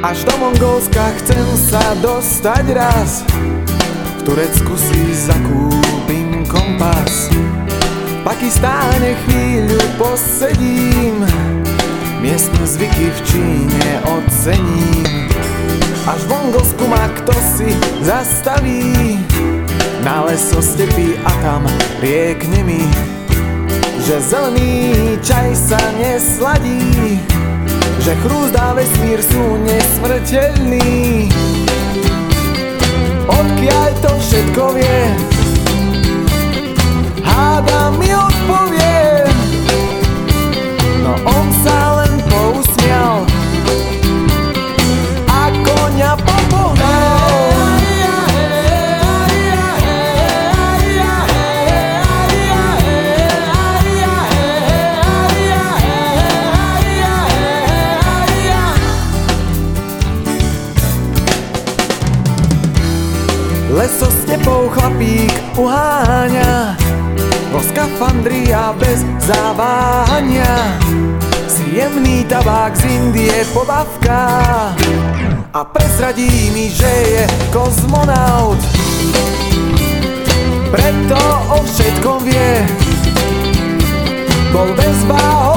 Až do Mongolska chcem sa dostať raz. V Turecku si zakúpim kompas. V Pakistáne chvíľu posedím. Miestne zvyky v Číne ocením. Až v Mongolsku ma kto si zastaví. Na leso stepy a tam riekne mi Že zelený čaj sa nesladí že chrúzdá vesmír sú nesmrteľní Odkiaľ to všetko vie Stepou chlapík uháňa. Vo skafandri a bez zaváhania. Si jemný tabák z Indie pobavka. A prezradí mi, že je kozmonaut. Preto o všetkom vie. Bol bez váho